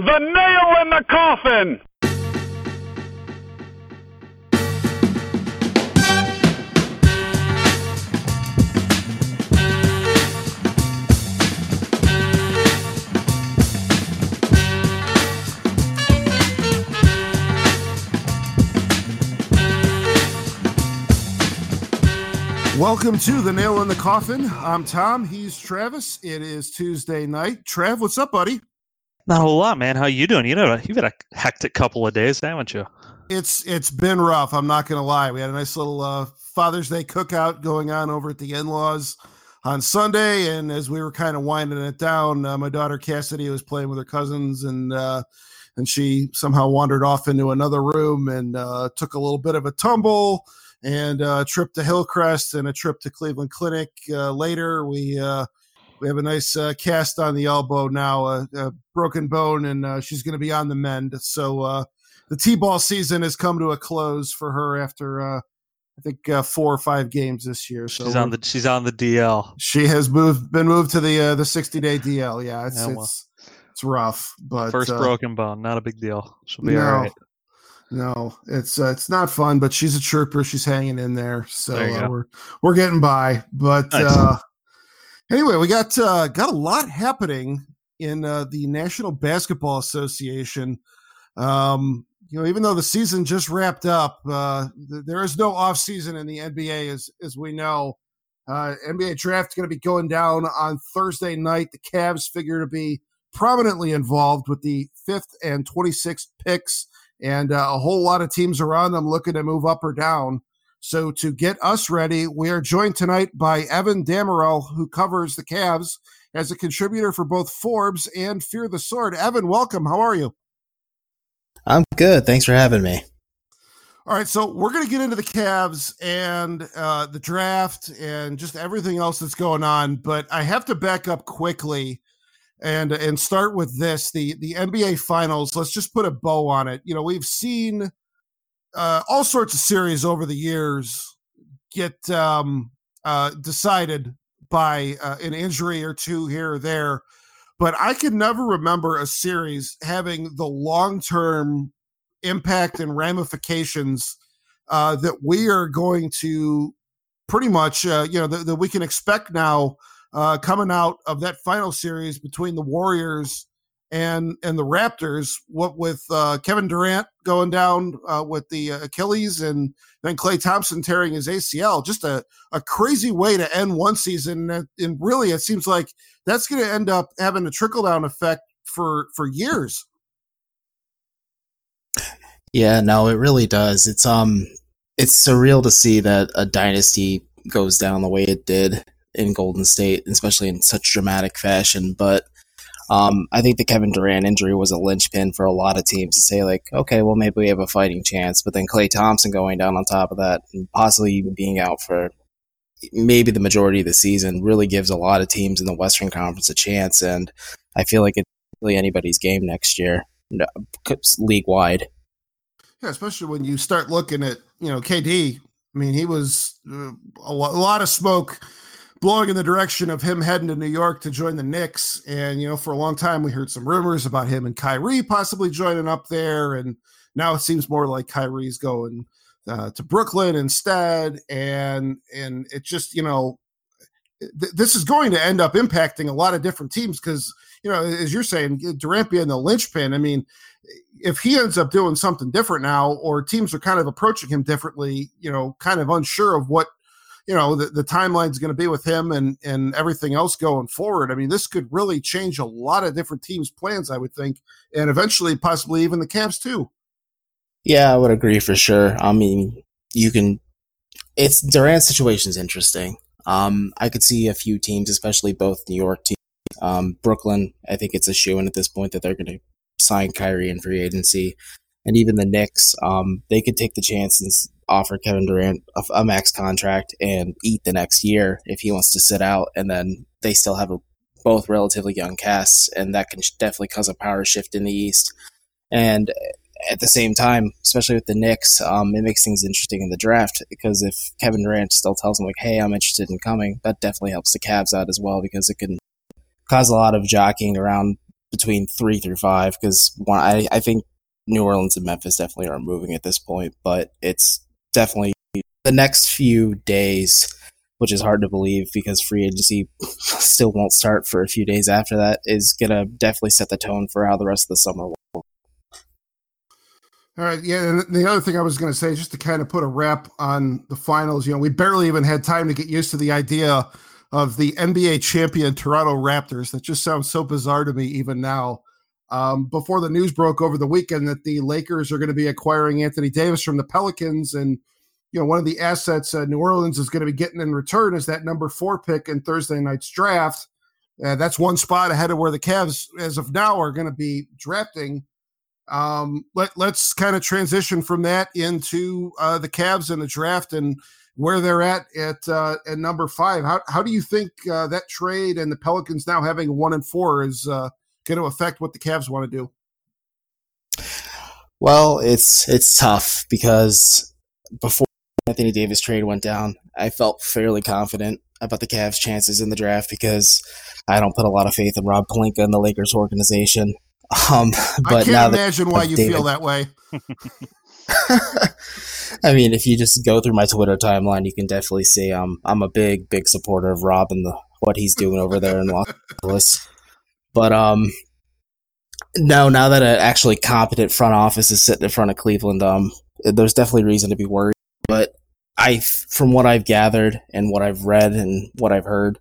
The nail in the coffin! Welcome to the Nail in the Coffin. I'm Tom. He's Travis. It is Tuesday night. Trav, what's up, buddy? Not a whole lot, man. How you doing? You know, you've had a hectic couple of days, haven't you? It's it's been rough. I'm not gonna lie. We had a nice little uh, Father's Day cookout going on over at the in-laws on Sunday, and as we were kind of winding it down, uh, my daughter Cassidy was playing with her cousins, and uh, and she somehow wandered off into another room and uh, took a little bit of a tumble and uh, a trip to Hillcrest and a trip to Cleveland Clinic uh, later. We we have a nice uh, cast on the elbow now, a, a broken bone, and uh, she's going to be on the mend. So uh, the t-ball season has come to a close for her after I think four or five games this year. So she's on the she's on the DL. She has moved been moved to the the sixty day DL. Yeah, it's yeah, well, it's it's rough, but first broken bone, not a big deal. She'll be no, all right. No, it's uh, it's not fun, but she's a trooper. She's hanging in there, so there uh, we're we're getting by. But nice. Anyway, we got uh, got a lot happening in uh, the National Basketball Association. Um, you know, even though the season just wrapped up, uh, th- there is no off season in the NBA, as as we know. Uh, NBA draft going to be going down on Thursday night. The Cavs figure to be prominently involved with the fifth and twenty sixth picks and uh, a whole lot of teams around them looking to move up or down. So to get us ready, we are joined tonight by Evan Dammarell, who covers the Cavs as a contributor for both Forbes and Fear the Sword. Evan, welcome. How are you? I'm good. Thanks for having me. All right, so we're going to get into the Cavs and uh, the draft and just everything else that's going on. But I have to back up quickly and and start with this the the NBA finals let's just put a bow on it you know we've seen uh, all sorts of series over the years get um, uh, decided by uh, an injury or two here or there. But I can never remember a series having the long term impact and ramifications uh, that we are going to pretty much uh, you know that, that we can expect now uh, coming out of that final series between the Warriors and and the Raptors. What with uh, Kevin Durant going down uh, with the Achilles and then Klay Thompson tearing his ACL. Just a, a crazy way to end one season. And, and really, it seems like that's going to end up having a trickle down effect for for years. Yeah, no, it really does. It's um, it's surreal to see that a dynasty goes down the way it did in Golden State, especially in such dramatic fashion. But um, I think the Kevin Durant injury was a linchpin for a lot of teams to say, like, okay, well, maybe we have a fighting chance. But then Klay Thompson going down on top of that, and possibly even being out for maybe the majority of the season, really gives a lot of teams in the Western Conference a chance. And I feel like it's really anybody's game next year, league wide. Yeah, especially when you start looking at, you know, KD. I mean, he was uh, a lot of smoke blowing in the direction of him heading to New York to join the Knicks. And, you know, for a long time, we heard some rumors about him and Kyrie possibly joining up there. And now it seems more like Kyrie's going uh, to Brooklyn instead. And, and it just, you know, th- this is going to end up impacting a lot of different teams because, you know, as you're saying, Durant being the linchpin, I mean, if he ends up doing something different now, or teams are kind of approaching him differently, you know, kind of unsure of what you know the, the timeline is going to be with him and and everything else going forward. I mean this could really change a lot of different teams plans i would think and eventually possibly even the Cavs too. Yeah i would agree for sure. I mean you can it's durant's situation is interesting. Um i could see a few teams especially both new york teams um brooklyn i think it's a shoe in at this point that they're going to sign Kyrie in free agency and even the Knicks, um, they could take the chances offer Kevin Durant a, a, max contract and eat the next year if he wants to sit out, and then they still have a, both relatively young casts, and that can definitely cause a power shift in the East. And at the same time, especially with the Knicks, um, it makes things interesting in the draft because if Kevin Durant still tells them like, "Hey, I'm interested in coming," that definitely helps the Cavs out as well because it can cause a lot of jockeying around between three through five because I, I think New Orleans and Memphis definitely aren't moving at this point, but it's definitely the next few days, which is hard to believe because free agency still won't start for a few days after that, is going to definitely set the tone for how the rest of the summer will. All right, yeah, and the other thing I was going to say, just to kind of put a wrap on the finals, you know, we barely even had time to get used to the idea of the NBA champion Toronto Raptors. That just sounds so bizarre to me even now. Um, before the news broke over the weekend that the Lakers are going to be acquiring Anthony Davis from the Pelicans, and you know one of the assets uh, New Orleans is going to be getting in return is that number four pick in Thursday night's draft. Uh, that's one spot ahead of where the Cavs, as of now, are going to be drafting. Um, let let's kind of transition from that into uh, the Cavs and the draft and where they're at at uh, at number five. How how do you think uh, that trade and the Pelicans now having one and four is uh, going to affect what the Cavs want to do? Well, it's it's tough because before Anthony Davis trade went down, I felt fairly confident about the Cavs' chances in the draft because I don't put a lot of faith in Rob Pelinka and the Lakers organization. Um, but I can't now imagine that why you David, feel that way. I mean, if you just go through my Twitter timeline, you can definitely see um, I'm a big, big supporter of Rob and the what he's doing over there in Los Angeles. But um, no, now that an actually competent front office is sitting in front of Cleveland, um, there's definitely reason to be worried. But I, from what I've gathered and what I've read and what I've heard,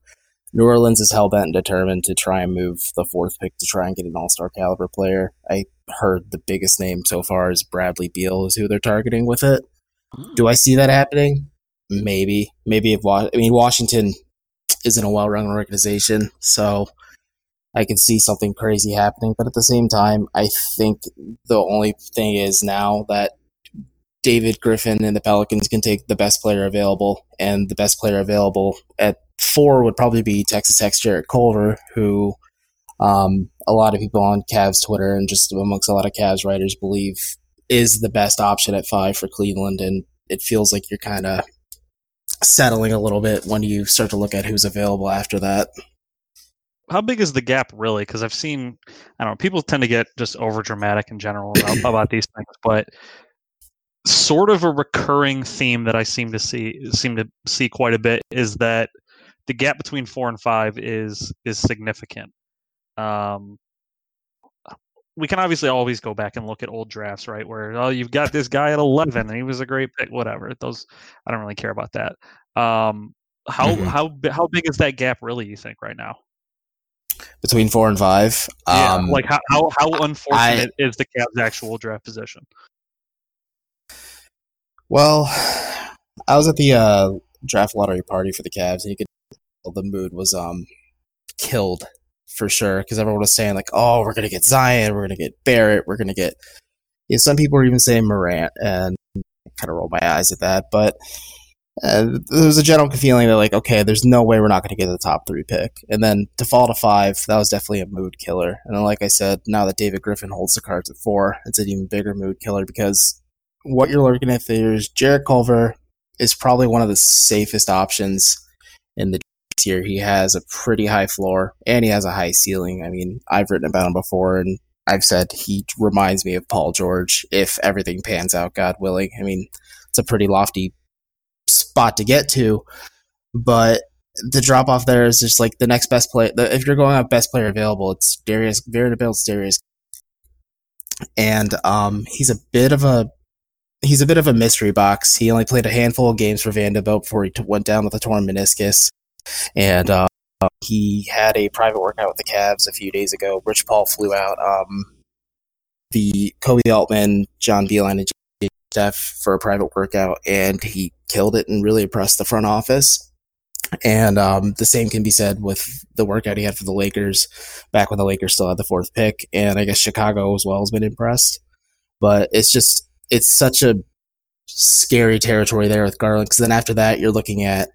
New Orleans is hell bent and determined to try and move the fourth pick to try and get an All Star caliber player. I heard the biggest name so far is Bradley Beal is who they're targeting with it. Do I see that happening? Maybe, maybe if I mean Washington isn't a well run organization, so I can see something crazy happening. But at the same time, I think the only thing is now that David Griffin and the Pelicans can take the best player available, and the best player available at four would probably be Texas Tech's Jarrett Culver, who um, a lot of people on Cavs Twitter and just amongst a lot of Cavs writers believe is the best option at five for Cleveland. And it feels like you're kind of settling a little bit when you start to look at who's available after that. How big is the gap really? Because I've seen, I don't know, people tend to get just over dramatic in general about, about these things, but sort of a recurring theme that I seem to see seem to see quite a bit is that the gap between four and five is is significant. Um, we can obviously always go back and look at old drafts, right? Where oh, you've got this guy at eleven, and he was a great pick. Whatever. Those I don't really care about that. Um, how mm-hmm. how how big is that gap really? You think right now? Between four and five, yeah. Um, like how how, how unfortunate I, is the Cavs' actual draft position? Well, I was at the uh, draft lottery party for the Cavs, and you could tell the mood was um killed for sure because everyone was saying like, "Oh, we're gonna get Zion, we're gonna get Barrett, we're gonna get." You know, some people were even saying Morant, and I kind of rolled my eyes at that, but uh, there was a general feeling that like, okay, there's no way we're not going to get the top three pick, and then to fall to five, that was definitely a mood killer. And then, like I said, now that David Griffin holds the cards at four, it's an even bigger mood killer because what you're looking at there is Jarrett Culver is probably one of the safest options in the here. He has a pretty high floor and he has a high ceiling. I mean, I've written about him before and I've said he reminds me of Paul George if everything pans out, God willing. I mean, it's a pretty lofty spot to get to, but the drop off there is just like the next best play. if you're going up best player available, it's Darius. It's Darius, and um, he's a bit of a he's a bit of a mystery box. He only played a handful of games for Vanderbilt before he t- went down with a torn meniscus and uh, he had a private workout with the Cavs a few days ago. Rich Paul flew out. Um, the Koby Altman, John Beilein, and Jeff for a private workout, and he killed it and really impressed the front office. And um, the same can be said with the workout he had for the Lakers back when the Lakers still had the fourth pick, and I guess Chicago as well has been impressed. But it's just it's such a scary territory there with Garland because then after that you're looking at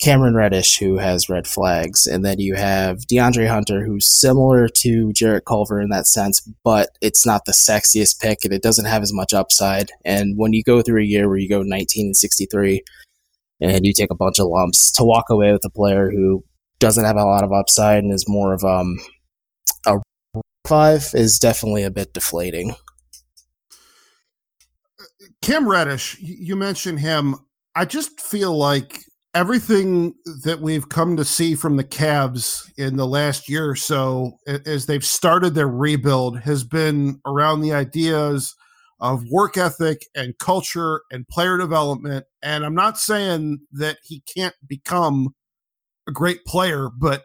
Cameron Reddish, who has red flags, and then you have DeAndre Hunter, who's similar to Jarrett Culver in that sense, but it's not the sexiest pick, and it doesn't have as much upside. And when you go through a year where you go 19 and 63, and you take a bunch of lumps, to walk away with a player who doesn't have a lot of upside and is more of um, a five is definitely a bit deflating. Cam Reddish, you mentioned him. I just feel like everything that we've come to see from the Cavs in the last year or so, as they've started their rebuild, has been around the ideas of work ethic and culture and player development. And I'm not saying that he can't become a great player, but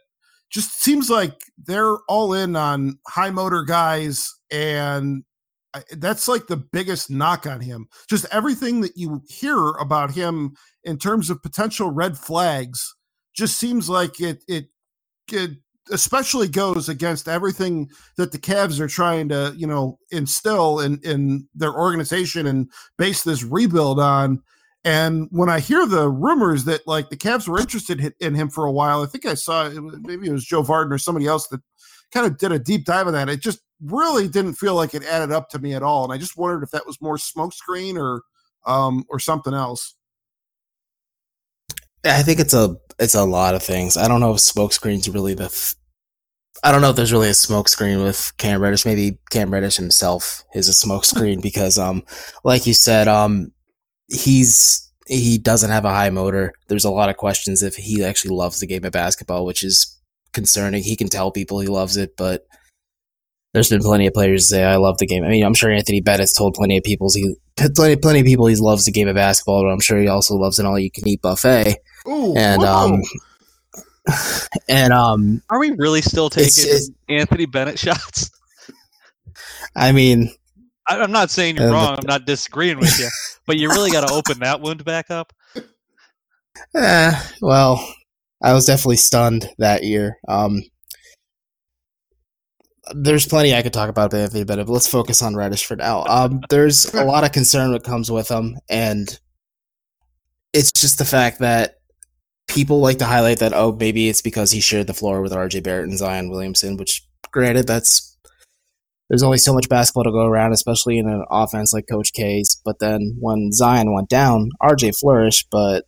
just seems like they're all in on high motor guys and that's like the biggest knock on him. Just everything that you hear about him in terms of potential red flags just seems like it it, it especially goes against everything that the Cavs are trying to, you know, instill in in their organization and base this rebuild on. And when I hear the rumors that like the Cavs were interested in him for a while, I think I saw maybe it was Joe Vardon or somebody else that kind of did a deep dive on that. It just really didn't feel like it added up to me at all, and I just wondered if that was more smokescreen or um, or something else. I think it's a it's a lot of things. I don't know if smokescreen's really the. F- I don't know if there's really a smokescreen with Cam Reddish. Maybe Cam Reddish himself is a smokescreen because, um, like you said, um, he's he doesn't have a high motor. There's a lot of questions if he actually loves the game of basketball, which is concerning. He can tell people he loves it, but there's been plenty of players say I love the game. I mean, I'm sure Anthony Bennett's told plenty of people he plenty plenty of people he loves the game of basketball, but I'm sure he also loves an all you can eat buffet. Ooh, and whoa. um and um Are we really still taking It's- it's- Anthony Bennett shots? I mean I, I'm not saying you're Uh, wrong. I'm not disagreeing with you, but you really got to open that wound back up. eh, well, I was definitely stunned that year. Um there's plenty I could talk about with Anthony Bennett, but let's focus on Reddish for now. Um, there's a lot of concern that comes with him, and it's just the fact that people like to highlight that oh maybe it's because he shared the floor with RJ Barrett and Zion Williamson, which granted that's there's only so much basketball to go around, especially in an offense like Coach K's. But then when Zion went down, RJ flourished, but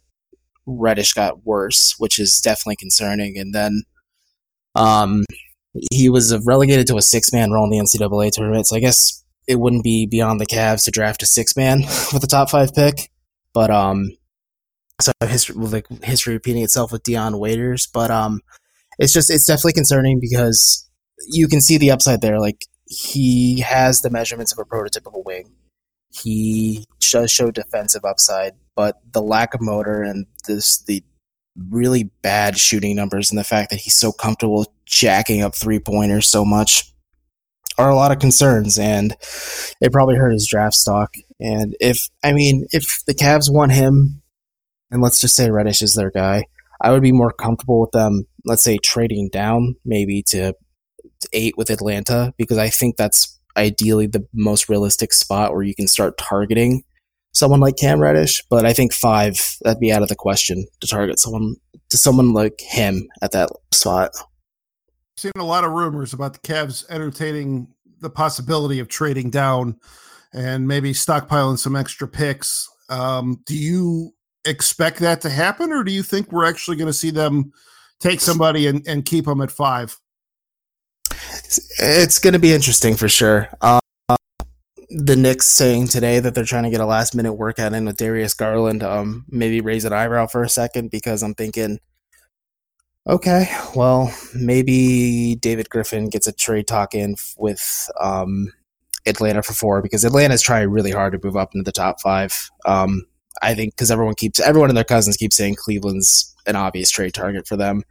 Reddish got worse, which is definitely concerning. And then um, he was relegated to a six man role in the NCAA tournament. So I guess it wouldn't be beyond the Cavs to draft a six man with a top five pick. But um, so history like history repeating itself with Dion Waiters. But um, it's just it's definitely concerning because you can see the upside there. Like he has the measurements of a prototypical wing. He does show defensive upside, but the lack of motor and this the really bad shooting numbers and the fact that he's so comfortable jacking up three pointers so much are a lot of concerns and it probably hurt his draft stock. And if I mean if the Cavs want him and let's just say Reddish is their guy, I would be more comfortable with them, let's say trading down maybe to eight with Atlanta because I think that's ideally the most realistic spot where you can start targeting someone like Cam Reddish. But I think five that'd be out of the question to target someone to someone like him at that spot. Seen a lot of rumors about the Cavs entertaining the possibility of trading down and maybe stockpiling some extra picks. Um, do you expect that to happen, or do you think we're actually going to see them take somebody and, and keep them at five? It's going to be interesting for sure. Uh, the Knicks saying today that they're trying to get a last minute workout in with Darius Garland. Um, maybe raise an eyebrow for a second because I'm thinking, okay, well, maybe David Griffin gets a trade talk in with um, Atlanta for four because Atlanta's trying really hard to move up into the top five. Um, I think because everyone keeps everyone and their cousins keep saying Cleveland's an obvious trade target for them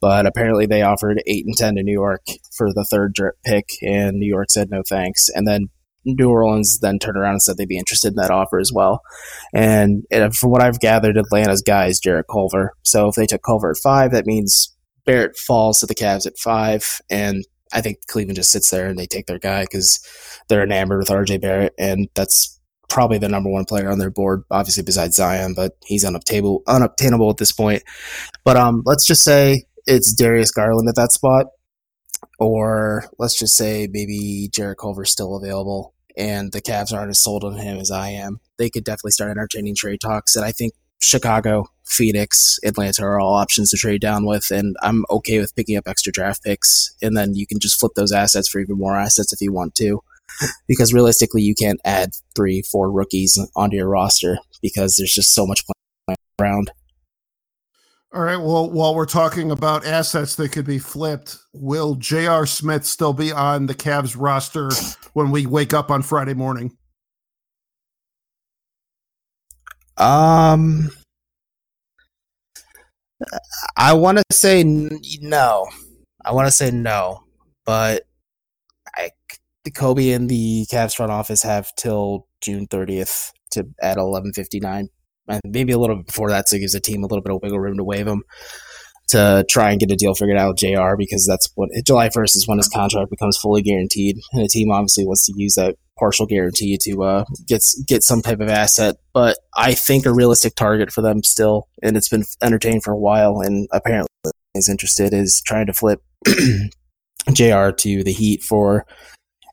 but apparently they offered eight and ten to New York for the third pick, and New York said no thanks. And then New Orleans then turned around and said they'd be interested in that offer as well. And, and from what I've gathered, Atlanta's guy is Jarrett Culver. So if they took Culver at five, that means Barrett falls to the Cavs at five, and I think Cleveland just sits there and they take their guy because they're enamored with RJ Barrett, and that's probably the number one player on their board, obviously besides Zion, but he's unobtainable, unobtainable at this point. But um, let's just say it's Darius Garland at that spot, or let's just say maybe Jarrett Culver's still available and the Cavs aren't as sold on him as I am. They could definitely start entertaining trade talks, and I think Chicago Phoenix, Atlanta are all options to trade down with, and I'm okay with picking up extra draft picks, and then you can just flip those assets for even more assets if you want to, because realistically, you can't add three, four rookies onto your roster because there's just so much playing around. All right. Well, while we're talking about assets that could be flipped, will J.R. Smith still be on the Cavs roster when we wake up on Friday morning? Um, I want to say no. I want to say no, but I, Koby and the Cavs front office have till June 30th to at 11:59, and maybe a little bit before that, so it gives the team a little bit of wiggle room to waive him to try and get a deal figured out with JR because that's what July 1st is when his contract becomes fully guaranteed, and the team obviously wants to use that partial guarantee to uh, get get some type of asset. But I think a realistic target for them still, and it's been entertained for a while, and apparently is interested is trying to flip JR to the Heat for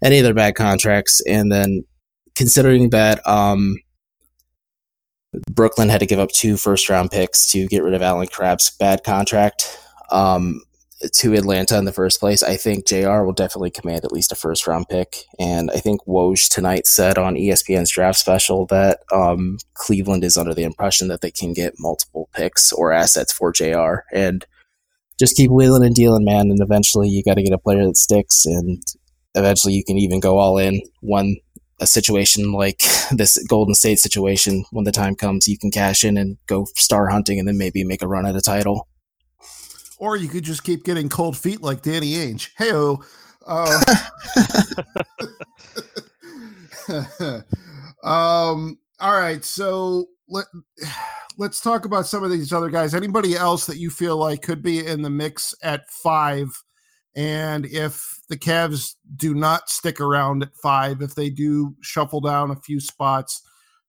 any of their bad contracts, and then considering that um, Brooklyn had to give up two first round picks to get rid of Allen Crabbe's bad contract um, to Atlanta in the first place. I think JR will definitely command at least a first round pick. And I think Woj tonight said on ESPN's draft special that um, Cleveland is under the impression that they can get multiple picks or assets for JR. And just keep wheeling and dealing, man. And eventually you got to get a player that sticks. And eventually you can even go all in when a situation like this Golden State situation, when the time comes, you can cash in and go star hunting and then maybe make a run at a title. Or you could just keep getting cold feet like Danny Ainge. Hey, uh, um, all right. So let, let's talk about some of these other guys. Anybody else that you feel like could be in the mix at five? And if the Cavs do not stick around at five, if they do shuffle down a few spots,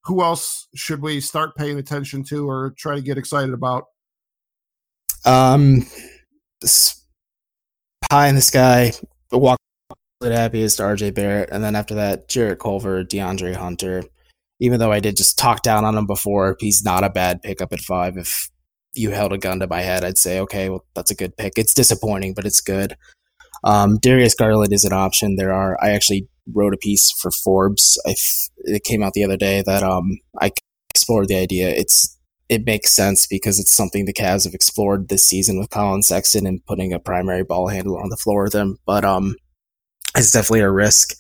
who else should we start paying attention to or try to get excited about? Um, pie in the sky, walk the happiest RJ Barrett, and then after that, Jarrett Culver, DeAndre Hunter. Even though I did just talk down on him before, he's not a bad pickup at five. If you held a gun to my head, I'd say, okay, well, that's a good pick. It's disappointing, but it's good. Um, Darius Garland is an option. There are. I actually wrote a piece for Forbes. I it came out the other day that um I explored the idea. It's it makes sense because it's something the Cavs have explored this season with Collin Sexton and putting a primary ball handler on the floor with them. But um, it's definitely a risk.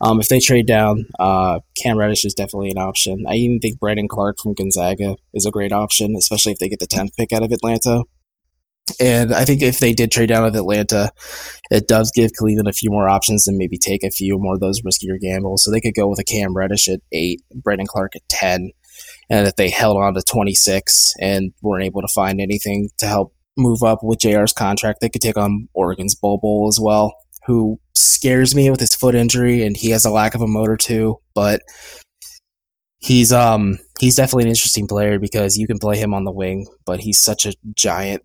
Um, if they trade down, uh, Cam Reddish is definitely an option. I even think Brandon Clarke from Gonzaga is a great option, especially if they get the 10th pick out of Atlanta. And I think if they did trade down with Atlanta, it does give Cleveland a few more options and maybe take a few more of those riskier gambles. So they could go with a Cam Reddish at eight, Brandon Clarke at 10. And if they held on to 26 and weren't able to find anything to help move up with JR's contract, they could take on Oregon's Bol Bol as well, who scares me with his foot injury and he has a lack of a motor too. But he's um he's definitely an interesting player because you can play him on the wing, but he's such a giant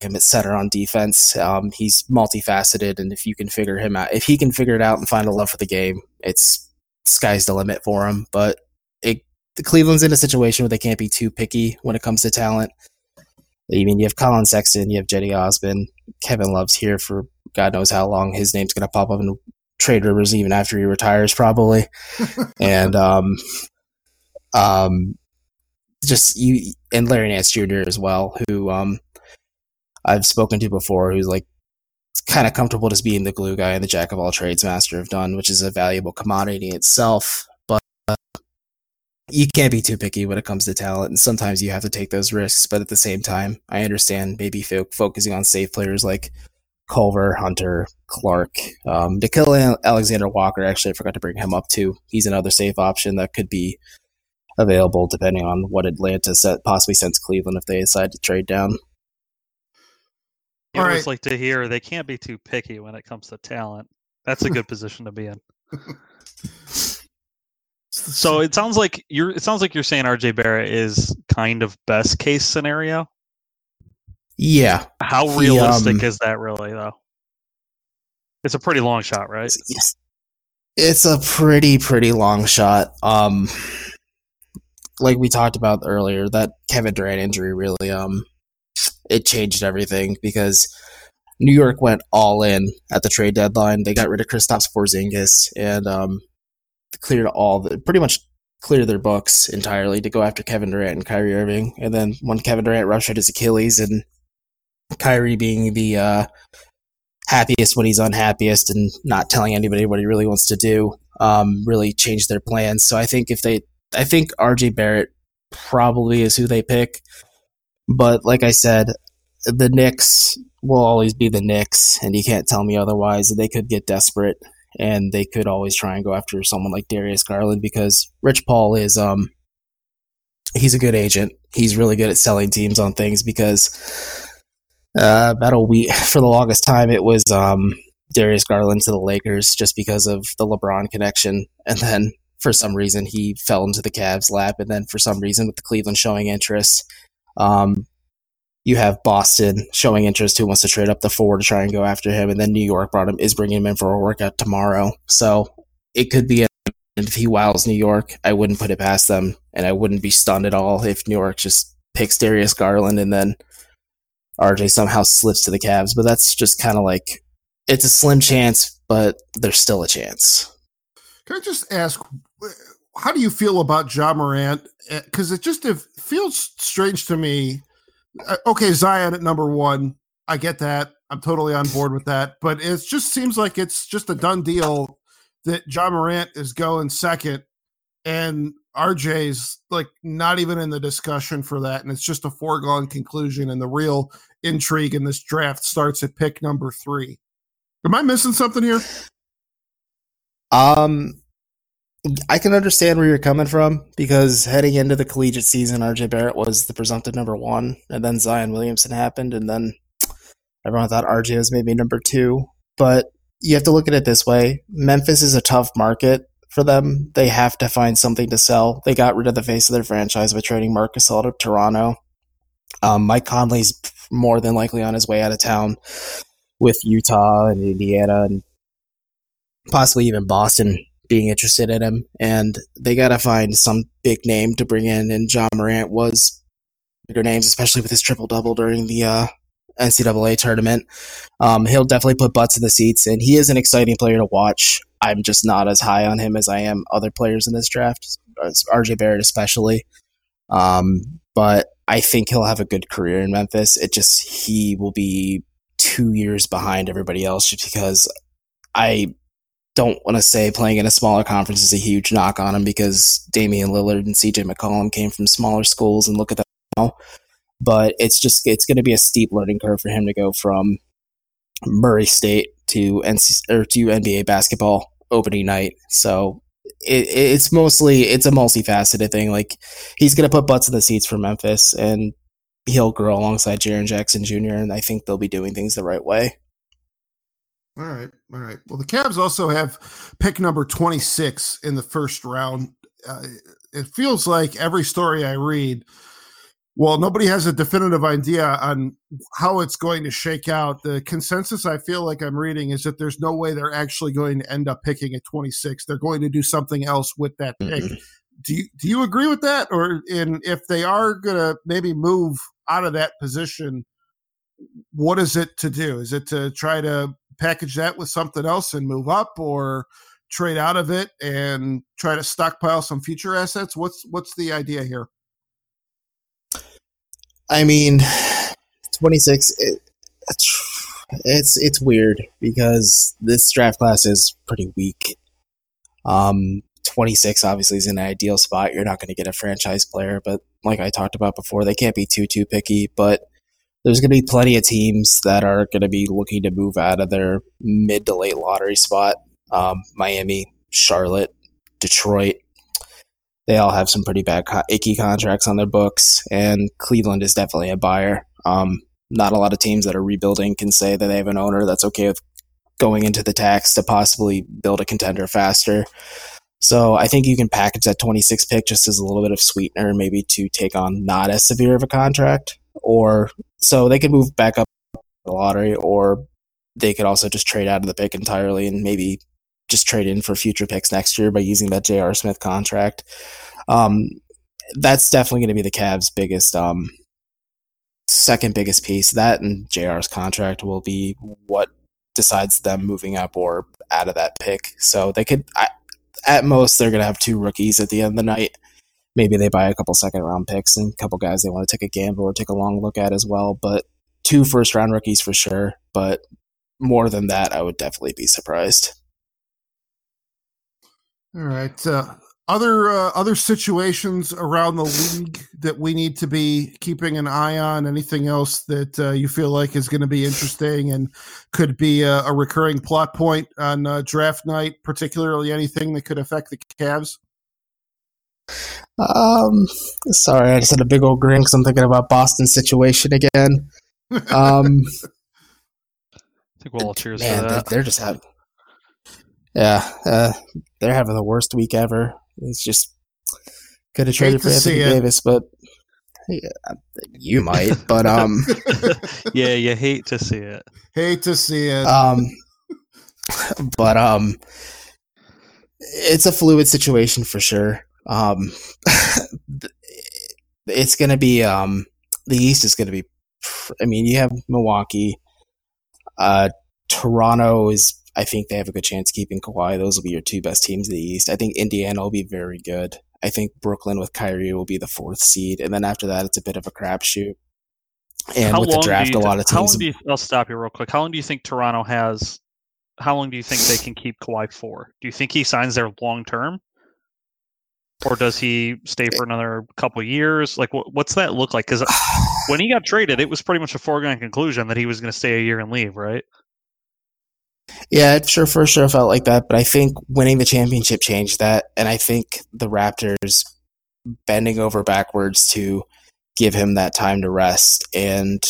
him at center on defense. Um, he's multifaceted, and if you can figure him out, if he can figure it out and find a love for the game, it's sky's the limit for him. But it, the Cleveland's in a situation where they can't be too picky when it comes to talent. I mean, you have Collin Sexton, you have Cedi Osman, Kevin Love's here for God knows how long. His name's going to pop up in trade rumors even after he retires, probably. and um, um, just you and Larry Nance Jr. as well, who um I've spoken to before who's like kind of comfortable just being the glue guy and the jack of all trades master of done, which is a valuable commodity itself. But you can't be too picky when it comes to talent, and sometimes you have to take those risks. But at the same time, I understand maybe fo- focusing on safe players like Culver, Hunter, Clarke, um, Nickeil Alexander Walker. Actually, I forgot to bring him up too. He's another safe option that could be available depending on what Atlanta set, possibly sends Cleveland if they decide to trade down. You All always right. like to hear they can't be too picky when it comes to talent. That's a good position to be in. so it sounds like you're it sounds like you're saying RJ Barrett is kind of best case scenario. Yeah. How realistic he, um, is that really though? It's a pretty long shot, right? Yes. It's a pretty pretty long shot. Um like we talked about earlier, that Kevin Durant injury really um it changed everything because New York went all in at the trade deadline. They got rid of Kristaps Porzingis and um cleared all the pretty much cleared their books entirely to go after Kevin Durant and Kyrie Irving. And then when Kevin Durant ruptured his Achilles and Kyrie being the uh, happiest when he's unhappiest and not telling anybody what he really wants to do, um, really changed their plans. So I think if they, I think RJ Barrett probably is who they pick. But like I said, the Knicks will always be the Knicks, and you can't tell me otherwise. They could get desperate and they could always try and go after someone like Darius Garland because Rich Paul is um he's a good agent. He's really good at selling teams on things because uh, about a week for the longest time it was um Darius Garland to the Lakers just because of the LeBron connection and then for some reason he fell into the Cavs lap and then for some reason with the Cleveland showing interest um you have Boston showing interest who wants to trade up the four to try and go after him, and then New York brought him is bringing him in for a workout tomorrow. So it could be. If he wows New York, I wouldn't put it past them, and I wouldn't be stunned at all if New York just picks Darius Garland and then RJ somehow slips to the Cavs. But that's just kind of like it's a slim chance, but there's still a chance. Can I just ask, how do you feel about Ja Morant? Because it just it feels strange to me uh, okay, Zion at number one. I get that. I'm totally on board with that. But it just seems like it's just a done deal that Ja Morant is going second and RJ's like not even in the discussion for that. And it's just a foregone conclusion. And the real intrigue in this draft starts at pick number three. Am I missing something here? Um, I can understand where you're coming from because heading into the collegiate season, RJ Barrett was the presumptive number one, and then Zion Williamson happened, and then everyone thought RJ was maybe number two. But you have to look at it this way Memphis is a tough market for them. They have to find something to sell. They got rid of the face of their franchise by trading Marc Gasol to Toronto. Um, Mike Conley's more than likely on his way out of town with Utah and Indiana and possibly even Boston being interested in him, and they got to find some big name to bring in. And Ja Morant was bigger names, especially with his triple double during the uh, NCAA tournament. Um, he'll definitely put butts in the seats, and he is an exciting player to watch. I'm just not as high on him as I am other players in this draft, RJ Barrett especially. Um, but I think he'll have a good career in Memphis. It just he will be two years behind everybody else just because I don't want to say playing in a smaller conference is a huge knock on him because Damian Lillard and CJ McCollum came from smaller schools and look at that now. But it's just it's going to be a steep learning curve for him to go from Murray State to NC or to NBA basketball opening night. So it, it's mostly it's a multifaceted thing. Like he's going to put butts in the seats for Memphis and he'll grow alongside Jaren Jackson Jr. And I think they'll be doing things the right way. All right. All right. Well, the Cavs also have pick number 26 in the first round. Uh, it feels like every story I read, well, nobody has a definitive idea on how it's going to shake out. The consensus I feel like I'm reading is that there's no way they're actually going to end up picking at 26. They're going to do something else with that pick. Mm-hmm. Do you do you agree with that? Or in if they are going to maybe move out of that position, what is it to do? Is it to try to package that with something else and move up or trade out of it and try to stockpile some future assets? What's what's the idea here? I mean, 26 it, it's it's weird because this draft class is pretty weak. Um 26 obviously is an ideal spot. You're not going to get a franchise player, but like I talked about before, they can't be too too picky, but there's going to be plenty of teams that are going to be looking to move out of their mid to late lottery spot. Um, Miami, Charlotte, Detroit. They all have some pretty bad, icky contracts on their books, and Cleveland is definitely a buyer. Um, not a lot of teams that are rebuilding can say that they have an owner that's okay with going into the tax to possibly build a contender faster. So I think you can package that 26 pick just as a little bit of sweetener, maybe to take on not as severe of a contract or so they could move back up the lottery, or they could also just trade out of the pick entirely and maybe just trade in for future picks next year by using that J.R. Smith contract. Um, that's definitely going to be the Cavs' biggest, um, second biggest piece. That and JR's contract will be what decides them moving up or out of that pick. So they could, I, at most, they're going to have two rookies at the end of the night. Maybe they buy a couple second round picks and a couple guys they want to take a gamble or take a long look at as well. But two first round rookies for sure. But more than that, I would definitely be surprised. All right. Uh, other uh, other situations around the league that we need to be keeping an eye on. Anything else that uh, you feel like is going to be interesting and could be a, a recurring plot point on uh, draft night? Particularly anything that could affect the Cavs. Um, sorry, I just had a big old grin because I'm thinking about Boston's situation again. Um, I think we'll all cheers man, for they, that. they're just having, yeah, uh, they're having the worst week ever. It's just could have traded for see Anthony. Davis, but yeah, you might. But um, yeah, you hate to see it. Hate to see it. um, but um, it's a fluid situation for sure. Um, it's gonna be um, the East is gonna be. I mean, you have Milwaukee. Uh, Toronto is. I think they have a good chance keeping Kawhi. Those will be your two best teams in the East. I think Indiana will be very good. I think Brooklyn with Kyrie will be the fourth seed, and then after that, it's a bit of a crapshoot. And how with the draft, you a lot of How teams. you, I'll stop you real quick. How long do you think Toronto has? How long do you think they can keep Kawhi for? Do you think he signs there long term, or does he stay for another couple years? Like, what, what's that look like? Because uh, when he got traded, it was pretty much a foregone conclusion that he was going to stay a year and leave, right? Yeah, it sure for sure felt like that, but I think winning the championship changed that, and I think the Raptors bending over backwards to give him that time to rest and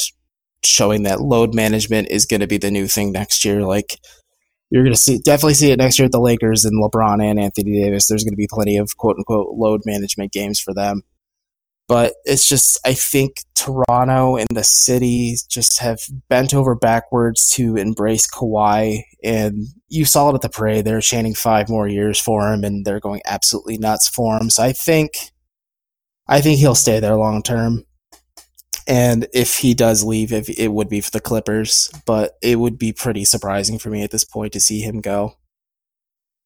showing that load management is going to be the new thing next year. Like you're going to see, definitely see it next year at the Lakers and LeBron and Anthony Davis. There's going to be plenty of quote unquote load management games for them. But it's just, I think Toronto and the city just have bent over backwards to embrace Kawhi. And you saw it at the parade. They're chanting five more years for him, and they're going absolutely nuts for him. So I think, I think he'll stay there long term. And if he does leave, if it would be for the Clippers, but it would be pretty surprising for me at this point to see him go.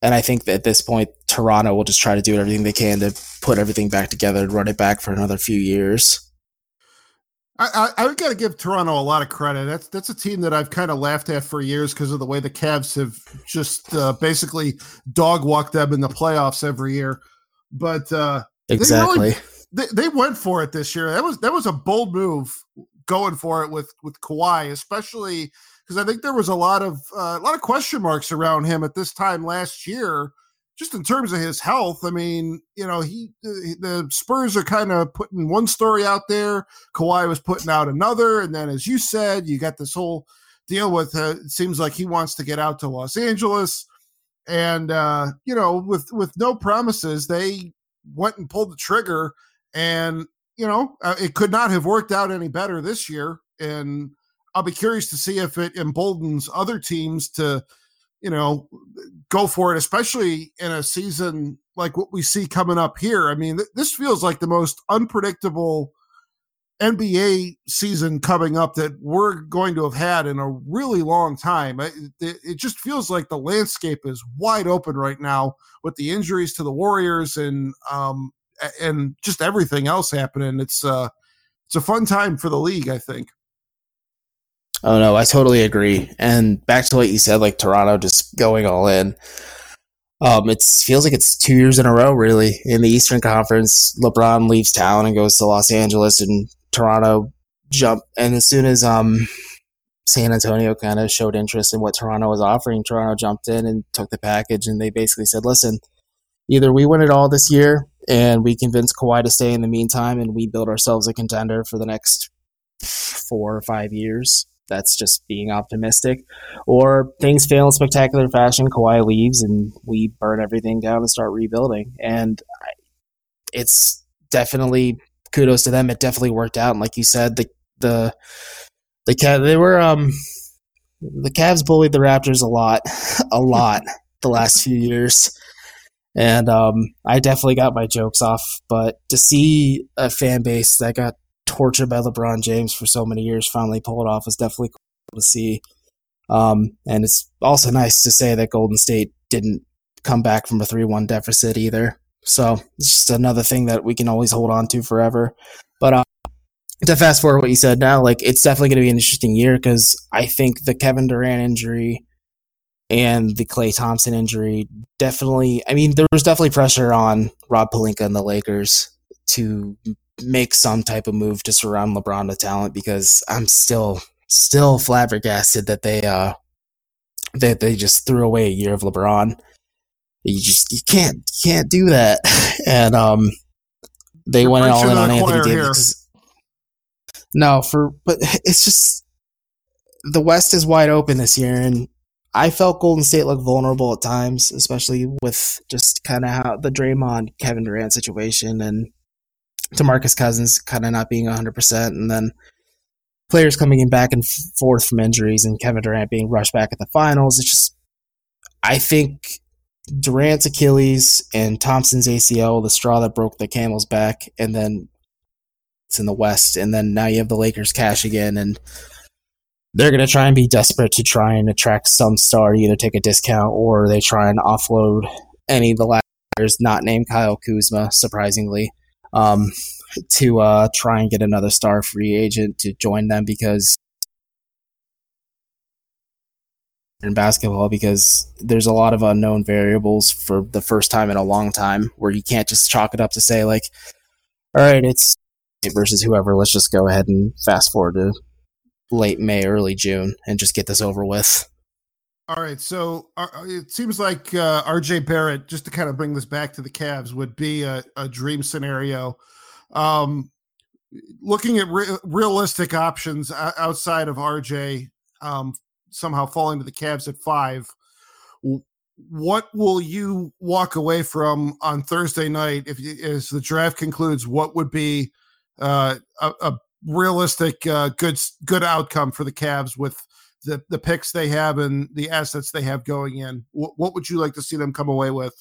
And I think that at this point, Toronto will just try to do everything they can to put everything back together and run it back for another few years. I, I, I got to give Toronto a lot of credit. That's that's a team that I've kind of laughed at for years because of the way the Cavs have just uh, basically dog walked them in the playoffs every year. But uh, Exactly. really- they, went for it this year. That was that was a bold move going for it with with Kawhi, especially because I think there was a lot of uh, a lot of question marks around him at this time last year, just in terms of his health. I mean, you know, he the Spurs are kind of putting one story out there. Kawhi was putting out another, and then as you said, you got this whole deal with. Uh, it seems like he wants to get out to Los Angeles, and uh, you know, with with no promises, they went and pulled the trigger and you know uh, it could not have worked out any better this year and i'll be curious to see if it emboldens other teams to you know go for it especially in a season like what we see coming up here. I mean th- this feels like the most unpredictable nba season coming up that we're going to have had in a really long time. It, it it just feels like the landscape is wide open right now with the injuries to the warriors and um and just everything else happening. It's uh it's a fun time for the league, I think. Oh no, I totally agree. And back to what you said, like Toronto just going all in. Um, it feels like it's two years in a row, really. In the Eastern Conference, LeBron leaves town and goes to Los Angeles, and Toronto jump. And as soon as um, San Antonio kind of showed interest in what Toronto was offering, Toronto jumped in and took the package, and they basically said, "Listen, either we win it all this year, and we convince Kawhi to stay in the meantime, and we build ourselves a contender for the next four or five years." That's just being optimistic. Or things fail in spectacular fashion. Kawhi leaves, and we burn everything down and start rebuilding. And it's definitely kudos to them. It definitely worked out. And like you said, the the the they were um the Cavs bullied the Raptors a lot, a lot the last few years. And um, I definitely got my jokes off, but to see a fan base that got tortured by LeBron James for so many years finally pull it off was definitely cool to see. Um, and it's also nice to say that Golden State didn't come back from a 3 1 deficit either. So it's just another thing that we can always hold on to forever. But uh, to fast forward what you said now, like it's definitely going to be an interesting year because I think the Kevin Durant injury and the Klay Thompson injury definitely, I mean, there was definitely pressure on Rob Pelinka and the Lakers to make some type of move to surround LeBron with talent because I'm still still flabbergasted that they uh that they just threw away a year of LeBron. You just you can't you can't do that. And um they You're went all in on Anthony here. Davis. No, for but it's just the West is wide open this year and I felt Golden State look vulnerable at times, especially with just kind of how the Draymond Kevin Durant situation and DeMarcus Cousins kind of not being 100%, and then players coming in back and forth from injuries, and Kevin Durant being rushed back at the finals. It's just, I think Durant's Achilles and Thompson's ACL, the straw that broke the camel's back, and then it's in the West, and then now you have the Lakers cash again, and they're going to try and be desperate to try and attract some star, to either take a discount or they try and offload any of the last players not named Kyle Kuzma, surprisingly um, to uh, try and get another star free agent to join them because in basketball because there's a lot of unknown variables for the first time in a long time where you can't just chalk it up to say like all right it's versus whoever let's just go ahead and fast forward to late may early june and just get this over with All right, so uh, it seems like uh, RJ Barrett, just to kind of bring this back to the Cavs, would be a, a dream scenario. Um, looking at re- realistic options outside of RJ, um, somehow falling to the Cavs at five, what will you walk away from on Thursday night if as the draft concludes? What would be uh, a, a realistic uh, good good outcome for the Cavs with the the picks they have and the assets they have going in. What, what would you like to see them come away with?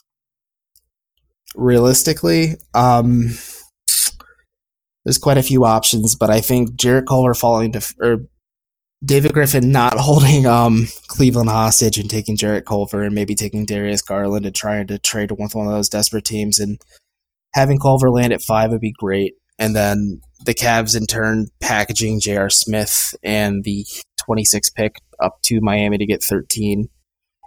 realistically, um, there's quite a few options, but I think Jarrett Culver falling to or David Griffin not holding um, Cleveland hostage and taking Jarrett Culver and maybe taking Darius Garland and trying to trade with one of those desperate teams and having Culver land at five would be great. And then the Cavs in turn packaging J.R. Smith and the 26 pick up to Miami to get 13,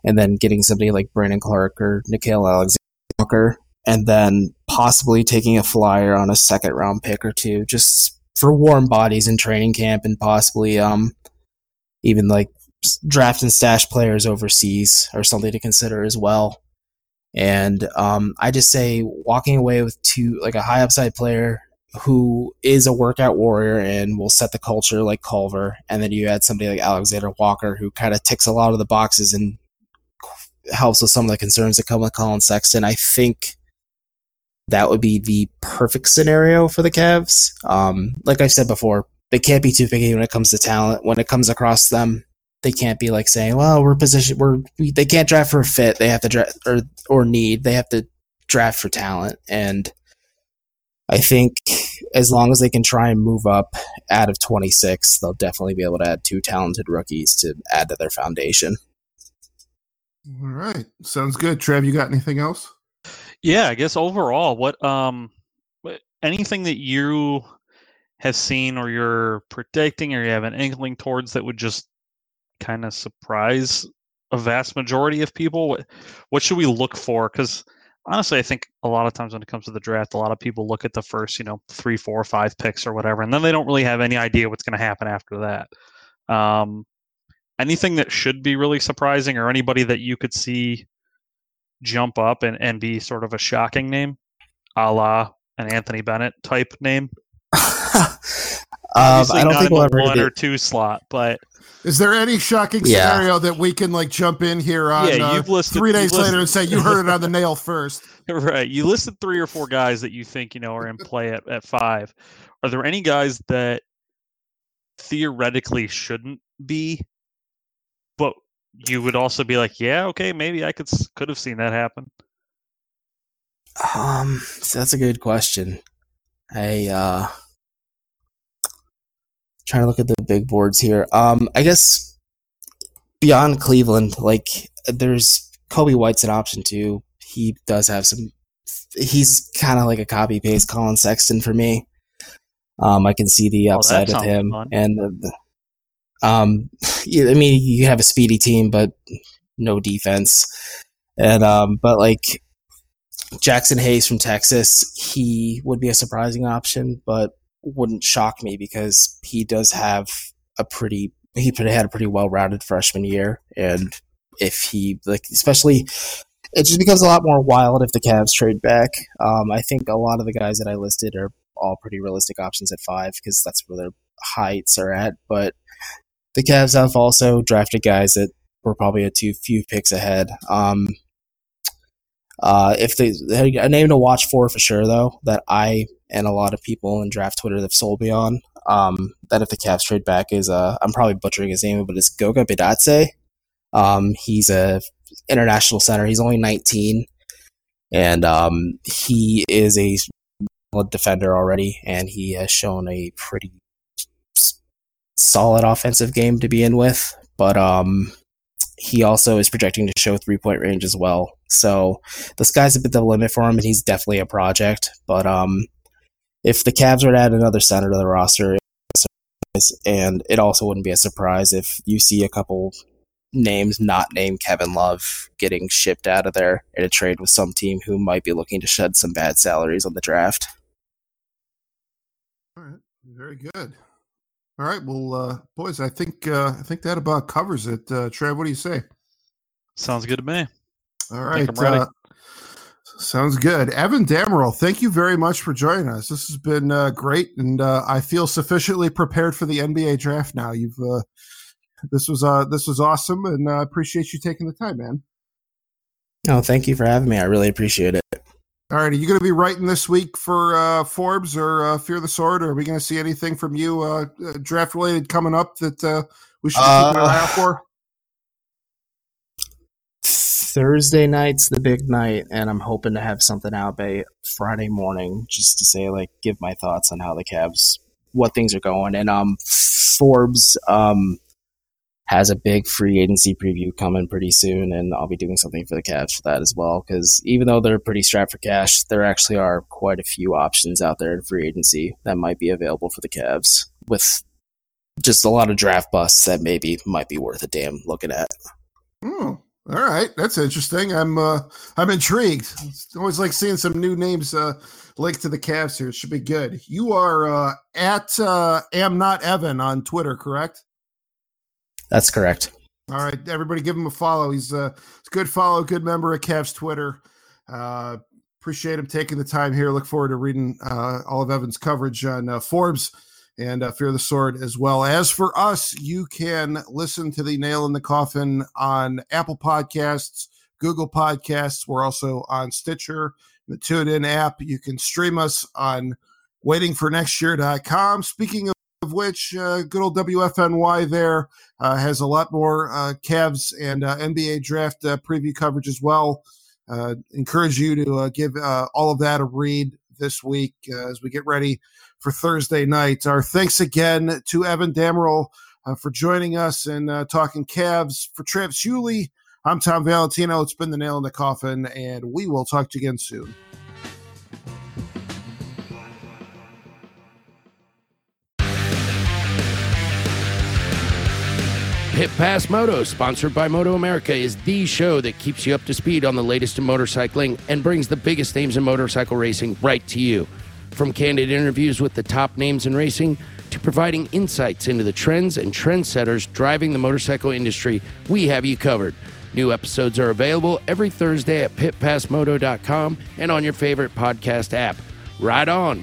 and then getting somebody like Brandon Clarke or Nickeil Alexander and then possibly taking a flyer on a second round pick or two just for warm bodies in training camp and possibly um even like draft and stash players overseas or something to consider as well. And um, I just say walking away with two like a high upside player who is a workout warrior and will set the culture like Culver, and then you add somebody like Alexander Walker who kind of ticks a lot of the boxes and helps with some of the concerns that come with Collin Sexton. I think that would be the perfect scenario for the Cavs. Um, like I said before, they can't be too picky when it comes to talent. When it comes across them, they can't be like saying, "Well, we're position, we're we, they can't draft for a fit. They have to draft or or need. They have to draft for talent." And I think as long as they can try and move up out of 26, they'll definitely be able to add two talented rookies to add to their foundation. All right, sounds good. Trev, you got anything else? Yeah, I guess overall, what um, anything that you have seen or you're predicting or you have an inkling towards that would just kind of surprise a vast majority of people? What what should we look for? Because honestly, I think a lot of times when it comes to the draft, a lot of people look at the first, you know, three, four, five picks or whatever, and then they don't really have any idea what's going to happen after that. Um, anything that should be really surprising, or anybody that you could see jump up and, and be sort of a shocking name, a la an Anthony Bennett type name. um, I don't think we'll ever one or two slot, but Is there any shocking Yeah. scenario that we can like jump in here on Yeah, uh, you've listed- three you've days later and say you heard it on the nail first? right. You listed three or four guys that you think you know are in play at, at five. Are there any guys that theoretically shouldn't be, but you would also be like, yeah, okay, maybe I could could have seen that happen. Um, so that's a good question. I uh trying to look at the big boards here. Um, I guess beyond Cleveland, like there's Coby White's an option too. He does have some. He's kind of like a copy paste Collin Sexton for me. Um, I can see the Oh, upside of sounds him, fun. and the, the, um, I mean, you have a speedy team, but no defense, and um, but like Jaxson Hayes from Texas, he would be a surprising option, but wouldn't shock me because he does have a pretty he had a pretty well rounded freshman year, and if he like especially. It just becomes a lot more wild if the Cavs trade back. Um, I think a lot of the guys that I listed are all pretty realistic options at five because that's where their heights are at. But the Cavs have also drafted guys that were probably a too few picks ahead. Um, uh, if they a name to watch for for sure though that I and a lot of people in draft Twitter have sold me on um, that if the Cavs trade back is uh, I'm probably butchering his name, but it's Goga Bidatse. Um, he's a international center. He's only 19, and um, he is a defender already, and he has shown a pretty solid offensive game to begin with. But um, he also is projecting to show three point range as well. So the sky's a bit the limit for him, and he's definitely a project. But um, if the Cavs were to add another center to the roster, it's a surprise. and it also wouldn't be a surprise if you see a couple names not named Kevin Love getting shipped out of there in a trade with some team who might be looking to shed some bad salaries on the draft. All right, very good. All right, well, uh, boys, I think uh, I think that about covers it. Uh, Trev, what do you say? Sounds good to me. All right, I right, think I'm ready. uh, sounds good. Evan Dammarell, thank you very much for joining us. This has been uh, great, and uh, I feel sufficiently prepared for the NBA draft now. You've uh, this was uh, this was awesome, and I uh, appreciate you taking the time, man. No, thank you for having me. I really appreciate it. All right, are you going to be writing this week for uh, Forbes or uh, Fear the Sword, or are we going to see anything from you uh, uh, draft related coming up that uh, we should be keeping an eye out for? Thursday night's the big night, and I'm hoping to have something out by Friday morning, just to say like give my thoughts on how the Cavs, what things are going. And um, Forbes um has a big free agency preview coming pretty soon, and I'll be doing something for the Cavs for that as well. Because even though they're pretty strapped for cash, there actually are quite a few options out there in free agency that might be available for the Cavs with just a lot of draft busts that maybe might be worth a damn looking at. Oh, all right, that's interesting. I'm uh, I'm intrigued. It's always like seeing some new names uh, linked to the Cavs here. It should be good. You are uh, at uh, am not Evan on Twitter, correct? That's correct. All right, everybody, give him a follow. He's a, good follow, good member of Cavs Twitter. Uh, appreciate him taking the time here. Look forward to reading uh, all of Evan's coverage on uh, Forbes and uh, Fear the Sword as well. As for us, you can listen to the Nail in the Coffin on Apple Podcasts, Google Podcasts. We're also on Stitcher, the TuneIn app. You can stream us on waitingfornextyear.com. Speaking of which, uh, good old WFNY there uh, has a lot more uh, Cavs and uh, NBA draft uh, preview coverage as well. Uh, encourage you to give all of that a read this week as we get ready for Thursday night. Our thanks again to Evan Dammarell uh, for joining us and uh, talking Cavs. For Travis Hewley, I'm Tom Valentino. It's been the nail in the coffin, and we will talk to you again soon. Pit Pass Moto, sponsored by Moto America, is the show that keeps you up to speed on the latest in motorcycling and brings the biggest names in motorcycle racing right to you. From candid interviews with the top names in racing to providing insights into the trends and trendsetters driving the motorcycle industry, we have you covered. New episodes are available every Thursday at pitpassmoto.com and on your favorite podcast app. Ride on!